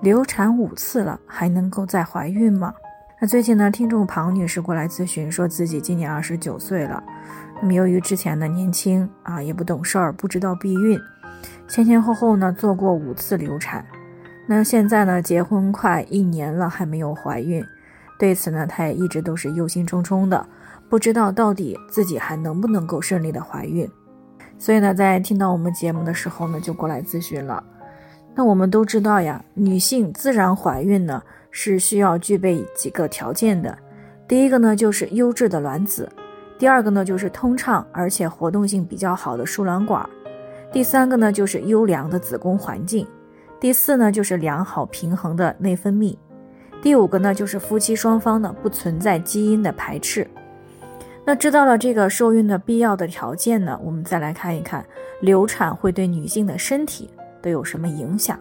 流产五次了，还能够再怀孕吗？那最近呢，听众庞女士过来咨询，说自己今年二十九岁了。那么由于之前呢年轻啊，也不懂事儿，不知道避孕，前前后后呢做过五次流产。那现在呢结婚快一年了，还没有怀孕。对此呢，她也一直都是忧心忡忡的，不知道到底自己还能不能够顺利的怀孕。所以呢，在听到我们节目的时候呢，就过来咨询了。那我们都知道呀，女性自然怀孕呢是需要具备几个条件的。第一个呢就是优质的卵子，第二个呢就是通畅而且活动性比较好的输卵管，第三个呢就是优良的子宫环境，第四呢就是良好平衡的内分泌，第五个呢就是夫妻双方呢不存在基因的排斥。那知道了这个受孕的必要的条件呢，我们再来看一看流产会对女性的身体。都有什么影响？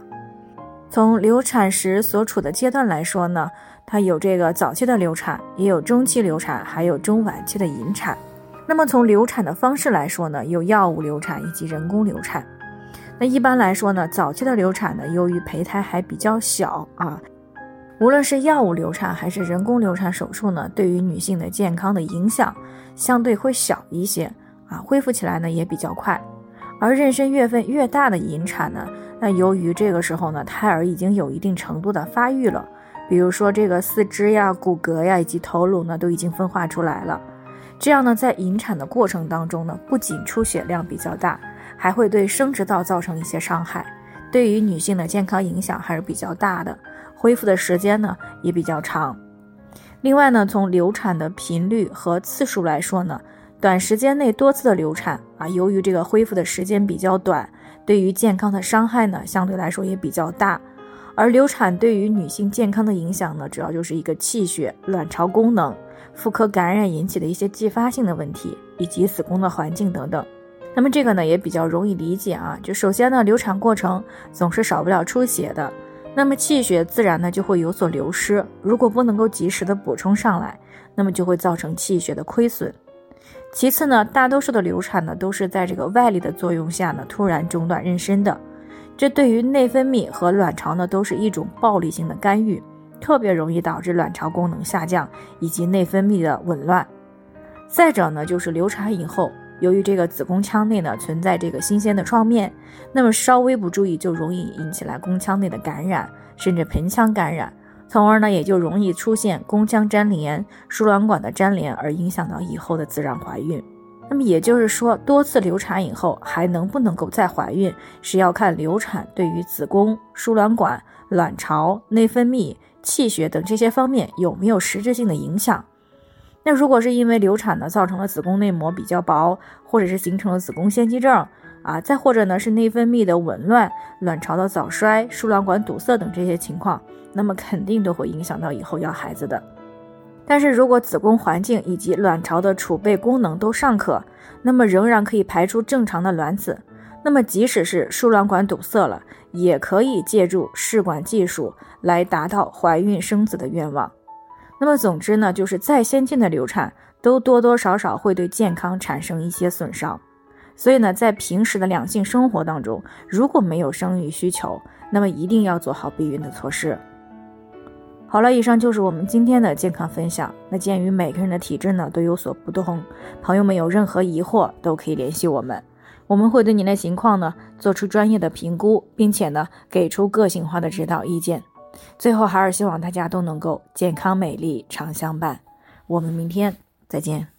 从流产时所处的阶段来说呢，它有这个早期的流产，也有中期流产，还有中晚期的引产。那么从流产的方式来说呢，有药物流产以及人工流产。那一般来说呢，早期的流产呢，由于胚胎还比较小啊，无论是药物流产还是人工流产手术呢，对于女性的健康的影响相对会小一些啊，恢复起来呢也比较快。而妊娠月份越大的引产呢，那由于这个时候呢，胎儿已经有一定程度的发育了，比如说这个四肢呀、骨骼呀以及头颅呢，都已经分化出来了。这样呢，在引产的过程当中呢，不仅出血量比较大，还会对生殖道造成一些伤害，对于女性的健康影响还是比较大的，恢复的时间呢也比较长。另外呢，从流产的频率和次数来说呢。短时间内多次的流产啊，由于这个恢复的时间比较短，对于健康的伤害呢，相对来说也比较大。而流产对于女性健康的影响呢，主要就是一个气血、卵巢功能、妇科感染引起的一些继发性的问题，以及子宫的环境等等。那么这个呢，也比较容易理解啊。就首先呢，流产过程总是少不了出血的，那么气血自然呢就会有所流失。如果不能够及时的补充上来，那么就会造成气血的亏损。其次呢，大多数的流产呢都是在这个外力的作用下呢突然中断妊娠的，这对于内分泌和卵巢呢都是一种暴力性的干预，特别容易导致卵巢功能下降以及内分泌的紊乱。再者呢，就是流产以后，由于这个子宫腔内呢存在这个新鲜的创面，那么稍微不注意就容易引起来宫腔内的感染，甚至盆腔感染。从而呢，也就容易出现宫腔粘连、输卵管的粘连，而影响到以后的自然怀孕。那么也就是说，多次流产以后还能不能够再怀孕，是要看流产对于子宫、输卵管、卵巢、内分泌、气血等这些方面有没有实质性的影响。那如果是因为流产呢，造成了子宫内膜比较薄，或者是形成了子宫腺肌症啊，再或者呢是内分泌的紊乱、卵巢的早衰、输卵管堵塞等这些情况。那么肯定都会影响到以后要孩子的，但是如果子宫环境以及卵巢的储备功能都尚可，那么仍然可以排出正常的卵子。那么即使是输卵管堵塞了，也可以借助试管技术来达到怀孕生子的愿望。那么总之呢，就是再先进的流产都多多少少会对健康产生一些损伤。所以呢，在平时的两性生活当中，如果没有生育需求，那么一定要做好避孕的措施。好了，以上就是我们今天的健康分享。那鉴于每个人的体质呢都有所不同，朋友们有任何疑惑都可以联系我们，我们会对您的情况呢做出专业的评估，并且呢给出个性化的指导意见。最后还是希望大家都能够健康美丽常相伴。我们明天再见。